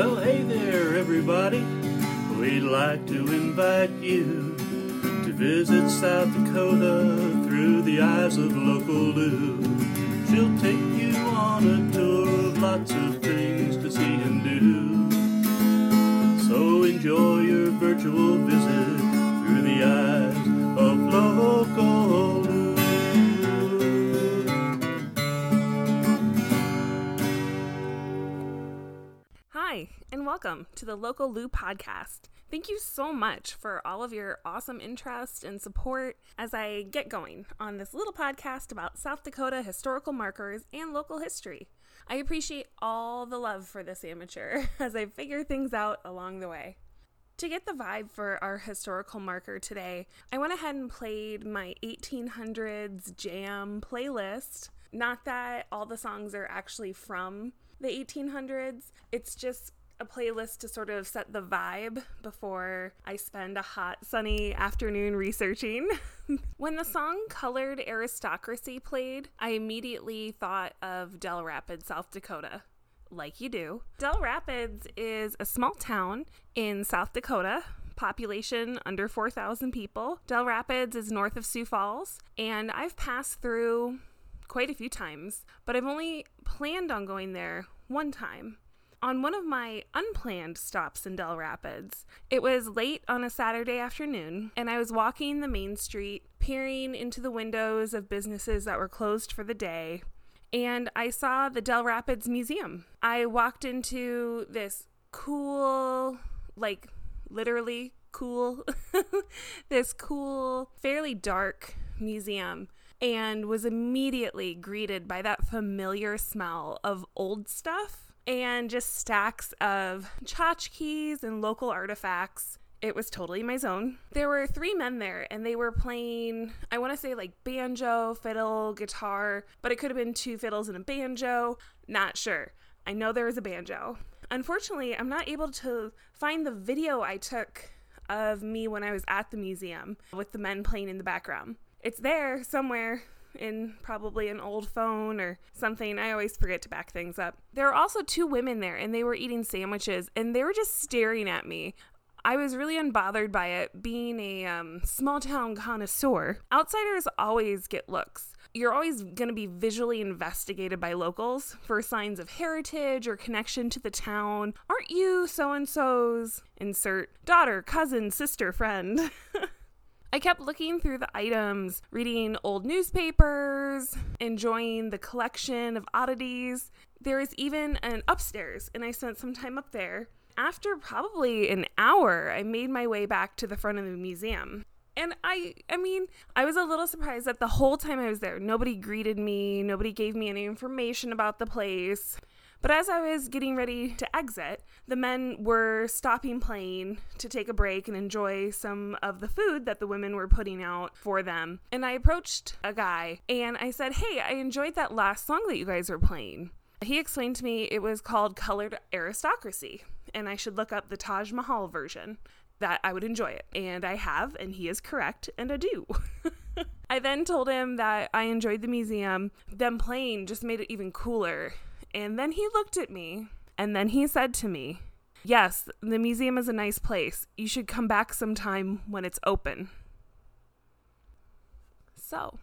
Well, hey there, everybody. We'd like to invite you to visit South Dakota through the eyes of local Lou. She'll take you on a tour of lots of things to see and do. So enjoy your virtual visit and welcome to the Local Lou podcast. Thank you so much for all of your awesome interest and support as I get going on this little podcast about South Dakota historical markers and local history. I appreciate all the love for this amateur as I figure things out along the way. To get the vibe for our historical marker today, I went ahead and played my 1800s jam playlist. Not that all the songs are actually from the 1800s, it's just a playlist to sort of set the vibe before I spend a hot, sunny afternoon researching. when the song Colored Aristocracy played, I immediately thought of Dell Rapids, South Dakota like you do. Dell Rapids is a small town in South Dakota. Population under 4,000 people. Dell Rapids is north of Sioux Falls, and I've passed through quite a few times, but I've only planned on going there one time. On one of my unplanned stops in Dell Rapids, it was late on a Saturday afternoon, and I was walking the main street, peering into the windows of businesses that were closed for the day, and I saw the Dell Rapids Museum. I walked into this cool, like literally cool, this cool, fairly dark museum and was immediately greeted by that familiar smell of old stuff and just stacks of tchotchkes and local artifacts. It was totally my zone. There were three men there, and they were playing, I want to say like banjo, fiddle, guitar, but it could have been two fiddles and a banjo. Not sure. I know there was a banjo. Unfortunately, I'm not able to find the video I took of me when I was at the museum with the men playing in the background. It's there somewhere in probably an old phone or something. I always forget to back things up. There were also two women there and they were eating sandwiches and they were just staring at me. I was really unbothered by it being a um, small town connoisseur. Outsiders always get looks. You're always going to be visually investigated by locals for signs of heritage or connection to the town. Aren't you so and so's? Insert daughter, cousin, sister, friend. I kept looking through the items, reading old newspapers, enjoying the collection of oddities. There is even an upstairs, and I spent some time up there. After probably an hour, I made my way back to the front of the museum. And I I mean, I was a little surprised that the whole time I was there, nobody greeted me, nobody gave me any information about the place. But as I was getting ready to exit, the men were stopping playing to take a break and enjoy some of the food that the women were putting out for them. And I approached a guy and I said, Hey, I enjoyed that last song that you guys were playing. He explained to me it was called Colored Aristocracy, and I should look up the Taj Mahal version, that I would enjoy it. And I have, and he is correct, and I do. I then told him that I enjoyed the museum. Them playing just made it even cooler and then he looked at me and then he said to me, Yes, the museum is a nice place. You should come back sometime when it's open. So,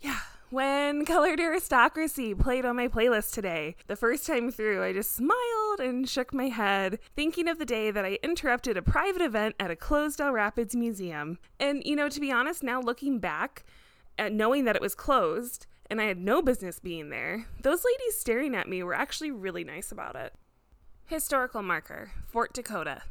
yeah, when Colored Aristocracy played on my playlist today, the first time through, I just smiled and shook my head, thinking of the day that I interrupted a private event at a closed Dell Rapids museum. And, you know, to be honest, now looking back, at knowing that it was closed, and I had no business being there, those ladies staring at me were actually really nice about it. Historical marker Fort Dakota.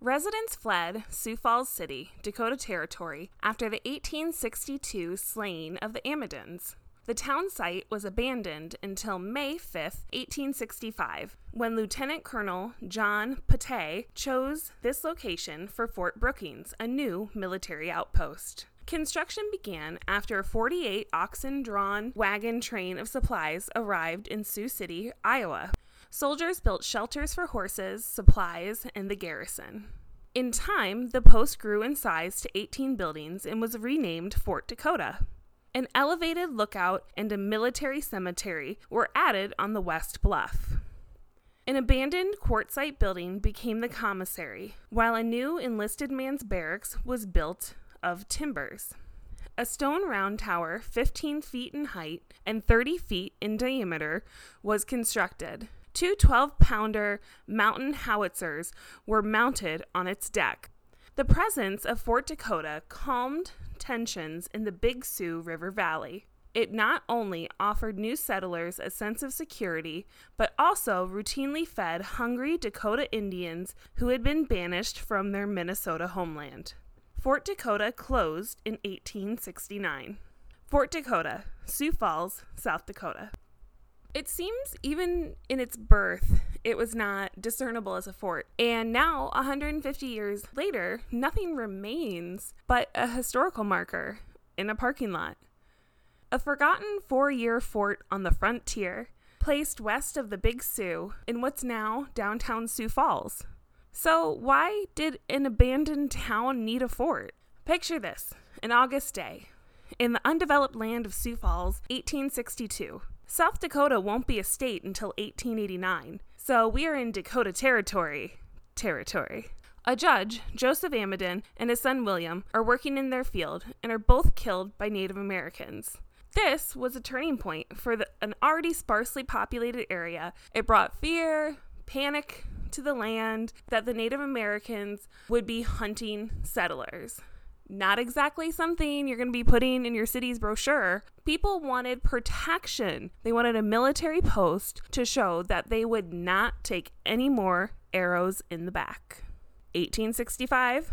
Residents fled Sioux Falls City, Dakota Territory, after the 1862 slaying of the Amidons. The town site was abandoned until May 5, 1865, when Lieutenant Colonel John Pattee chose this location for Fort Brookings, a new military outpost. Construction began after a 48 oxen drawn wagon train of supplies arrived in Sioux City, Iowa. Soldiers built shelters for horses, supplies, and the garrison. In time, the post grew in size to 18 buildings and was renamed Fort Dakota. An elevated lookout and a military cemetery were added on the west bluff. An abandoned quartzite building became the commissary, while a new enlisted man's barracks was built of timbers. A stone round tower, 15 feet in height and 30 feet in diameter, was constructed. Two 12 pounder mountain howitzers were mounted on its deck. The presence of Fort Dakota calmed tensions in the Big Sioux River Valley. It not only offered new settlers a sense of security, but also routinely fed hungry Dakota Indians who had been banished from their Minnesota homeland. Fort Dakota closed in 1869. Fort Dakota, Sioux Falls, South Dakota. It seems even in its birth, it was not discernible as a fort. And now, 150 years later, nothing remains but a historical marker in a parking lot. A forgotten four year fort on the frontier, placed west of the Big Sioux in what's now downtown Sioux Falls. So, why did an abandoned town need a fort? Picture this an August day in the undeveloped land of Sioux Falls, 1862. South Dakota won't be a state until 1889, so we are in Dakota Territory. Territory. A judge, Joseph Amidon, and his son William are working in their field and are both killed by Native Americans. This was a turning point for the, an already sparsely populated area. It brought fear, panic, to the land that the Native Americans would be hunting settlers. Not exactly something you're going to be putting in your city's brochure. People wanted protection. They wanted a military post to show that they would not take any more arrows in the back. 1865,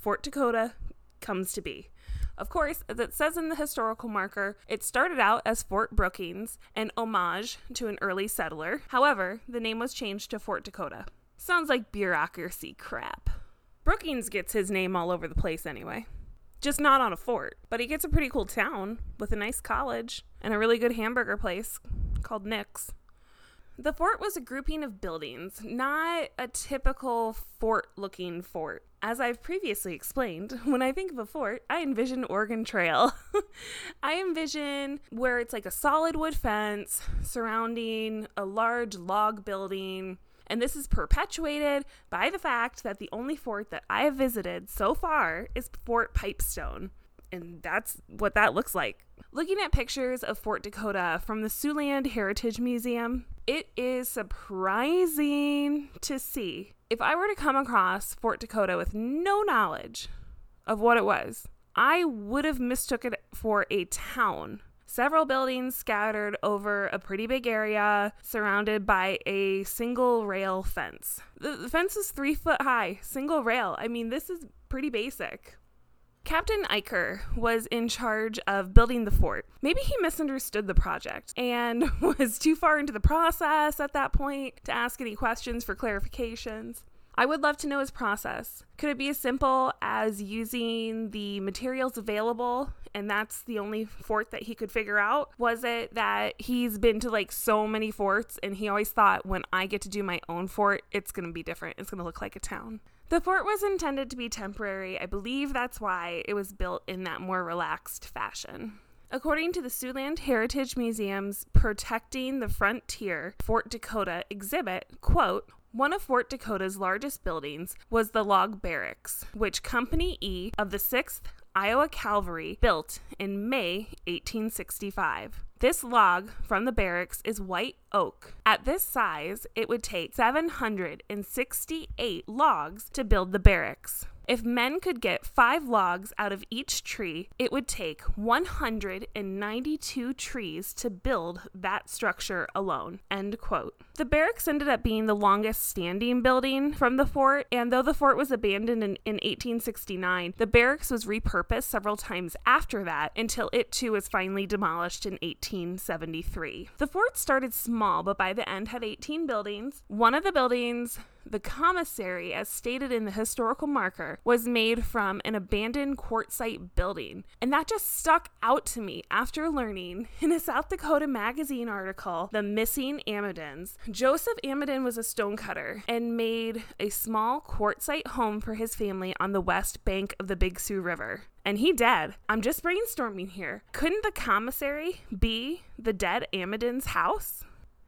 Fort Dakota comes to be. Of course, as it says in the historical marker, it started out as Fort Brookings, an homage to an early settler. However, the name was changed to Fort Dakota. Sounds like bureaucracy crap. Brookings gets his name all over the place anyway. Just not on a fort, but he gets a pretty cool town with a nice college and a really good hamburger place called Nick's. The fort was a grouping of buildings, not a typical fort looking fort. As I've previously explained, when I think of a fort, I envision Oregon Trail. I envision where it's like a solid wood fence surrounding a large log building. And this is perpetuated by the fact that the only fort that I have visited so far is Fort Pipestone. And that's what that looks like. Looking at pictures of Fort Dakota from the Siouxland Heritage Museum, it is surprising to see. If I were to come across Fort Dakota with no knowledge of what it was, I would have mistook it for a town. Several buildings scattered over a pretty big area, surrounded by a single rail fence. The, fence is three foot high, single rail. I mean, this is pretty basic. Captain Eicher was in charge of building the fort. Maybe he misunderstood the project and was too far into the process at that point to ask any questions for clarifications. I would love to know his process. Could it be as simple as using the materials available and that's the only fort that he could figure out? Was it that he's been to like so many forts and he always thought when I get to do my own fort, it's going to be different. It's going to look like a town. The fort was intended to be temporary. I believe that's why it was built in that more relaxed fashion. According to the Siouxland Heritage Museum's Protecting the Frontier Fort Dakota exhibit, quote, one of Fort Dakota's largest buildings was the log barracks, which Company E of the 6th Iowa Cavalry built in May 1865. This log from the barracks is white oak. At this size, it would take 768 logs to build the barracks. If men could get five logs out of each tree, it would take 192 trees to build that structure alone. End quote. The barracks ended up being the longest standing building from the fort, and though the fort was abandoned in, in 1869, the barracks was repurposed several times after that until it too was finally demolished in 1873. The fort started small, but by the end had 18 buildings. One of the buildings the commissary, as stated in the historical marker, was made from an abandoned quartzite building. And that just stuck out to me after learning in a South Dakota magazine article, The Missing Amidons. Joseph Amidon was a stonecutter and made a small quartzite home for his family on the west bank of the Big Sioux River. And he dead. I'm just brainstorming here. Couldn't the commissary be the dead Amidon's house?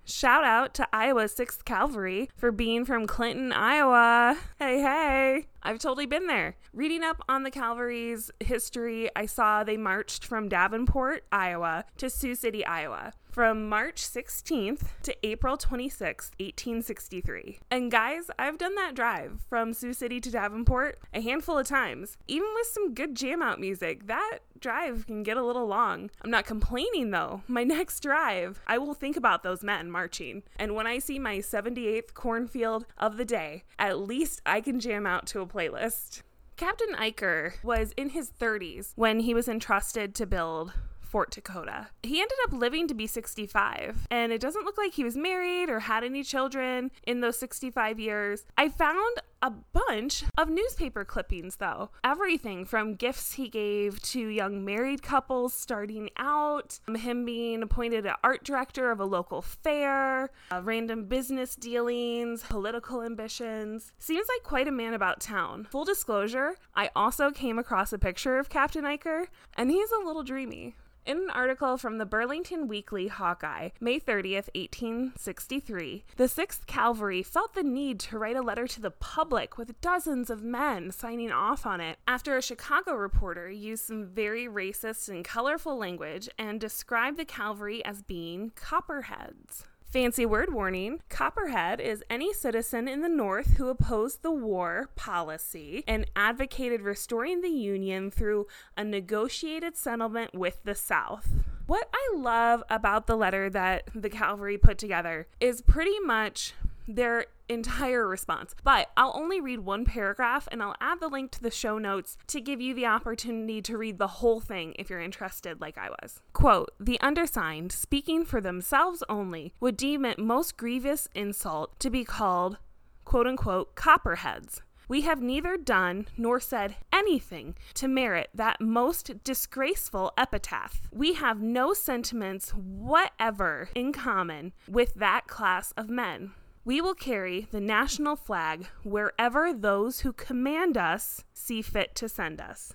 Shout out to Iowa 6th Cavalry for being from Clinton, Iowa. Hey, hey. I've totally been there. Reading up on the cavalry's history, I saw they marched from Davenport, Iowa to Sioux City, Iowa from March 16th to April 26th, 1863. And guys, I've done that drive from Sioux City to Davenport a handful of times. Even with some good jam out music, that drive can get a little long. I'm not complaining though. My next drive, I will think about those men marching. And when I see my 78th cornfield of the day, at least I can jam out to a playlist. Captain Eicher was in his 30s when he was entrusted to build Fort Dakota. He ended up living to be 65, and it doesn't look like he was married or had any children in those 65 years. I found a bunch of newspaper clippings, though. Everything from gifts he gave to young married couples starting out, him being appointed an art director of a local fair, uh, random business dealings, political ambitions. Seems like quite a man about town. Full disclosure, I also came across a picture of Captain Eicher, and he's a little dreamy. In an article from the Burlington Weekly Hawkeye, May 30th, 1863, the 6th Cavalry felt the need to write a letter to the public with dozens of men signing off on it after a Chicago reporter used some very racist and colorful language and described the cavalry as being copperheads. Fancy word warning Copperhead is any citizen in the North who opposed the war policy and advocated restoring the Union through a negotiated settlement with the South. What I love about the letter that the cavalry put together is pretty much their entire response. But I'll only read one paragraph and I'll add the link to the show notes to give you the opportunity to read the whole thing if you're interested, like I was. Quote The undersigned, speaking for themselves only, would deem it most grievous insult to be called, quote unquote, copperheads. We have neither done nor said anything to merit that most disgraceful epitaph. We have no sentiments whatever in common with that class of men. We will carry the national flag wherever those who command us see fit to send us.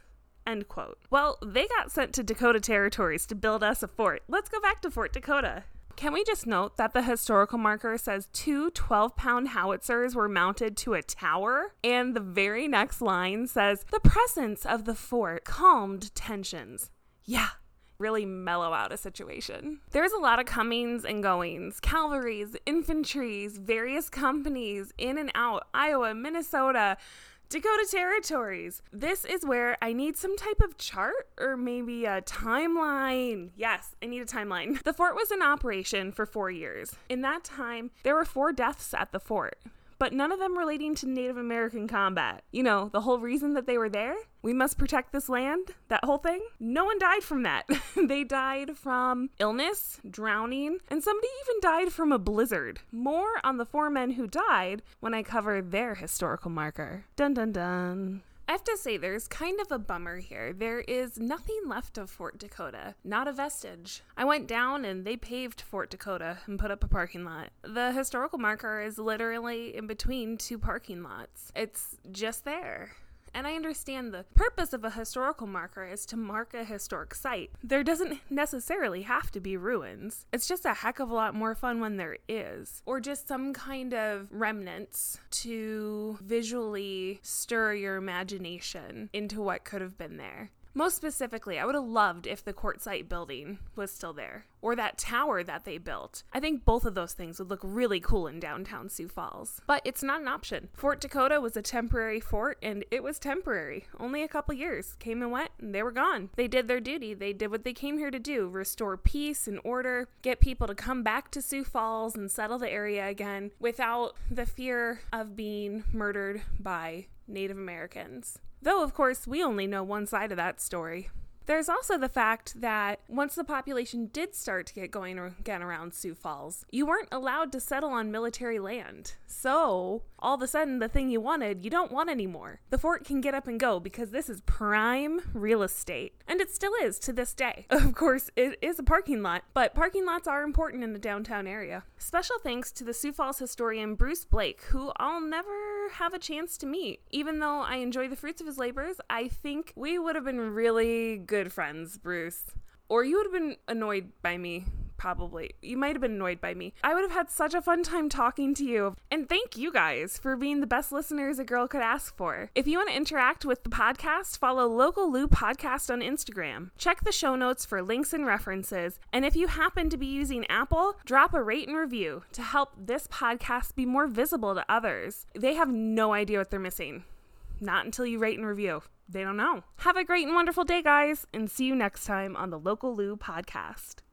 End quote. Well, they got sent to Dakota Territories to build us a fort. Let's go back to Fort Dakota. Can we just note that the historical marker says two 12 pound howitzers were mounted to a tower? And the very next line says, The presence of the fort calmed tensions. Yeah, really mellow out a situation. There's a lot of comings and goings, cavalries, infantries, various companies in and out, Iowa, Minnesota. Dakota Territories. This is where I need some type of chart or maybe a timeline. Yes, I need a timeline. The fort was in operation for four years. In that time, there were four deaths at the fort but none of them relating to Native American combat. You know, the whole reason that they were there? We must protect this land, that whole thing? No one died from that. they died from illness, drowning, and somebody even died from a blizzard. More on the four men who died when I cover their historical marker. Dun dun dun. I have to say, there's kind of a bummer here. There is nothing left of Fort Dakota, not a vestige. I went down and they paved Fort Dakota and put up a parking lot. The historical marker is literally in between two parking lots, it's just there. And I understand the purpose of a historical marker is to mark a historic site. There doesn't necessarily have to be ruins. It's just a heck of a lot more fun when there is, or just some kind of remnants to visually stir your imagination into what could have been there. Most specifically, I would have loved if the quartzite building was still there, or that tower that they built. I think both of those things would look really cool in downtown Sioux Falls. But it's not an option. Fort Dakota was a temporary fort, and it was temporary. Only a couple years. Came and went, and they were gone. They did their duty. They did what they came here to do restore peace and order, get people to come back to Sioux Falls and settle the area again without the fear of being murdered by Native Americans. Though, of course, we only know one side of that story. There's also the fact that once the population did start to get going again around Sioux Falls, you weren't allowed to settle on military land. So, all of a sudden, the thing you wanted, you don't want anymore. The fort can get up and go because this is prime real estate. And it still is to this day. Of course, it is a parking lot, but parking lots are important in the downtown area. Special thanks to the Sioux Falls historian Bruce Blake, who I'll never have a chance to meet. Even though I enjoy the fruits of his labors, I think we would have been really good friends, Bruce. Or you would have been annoyed by me probably. You might have been annoyed by me. I would have had such a fun time talking to you. And thank you guys for being the best listeners a girl could ask for. If you want to interact with the podcast, follow Local Lou Podcast on Instagram. Check the show notes for links and references. And if you happen to be using Apple, drop a rate and review to help this podcast be more visible to others. They have no idea what they're missing. Not until you rate and review. They don't know. Have a great and wonderful day, guys, and see you next time on the Local Lou podcast.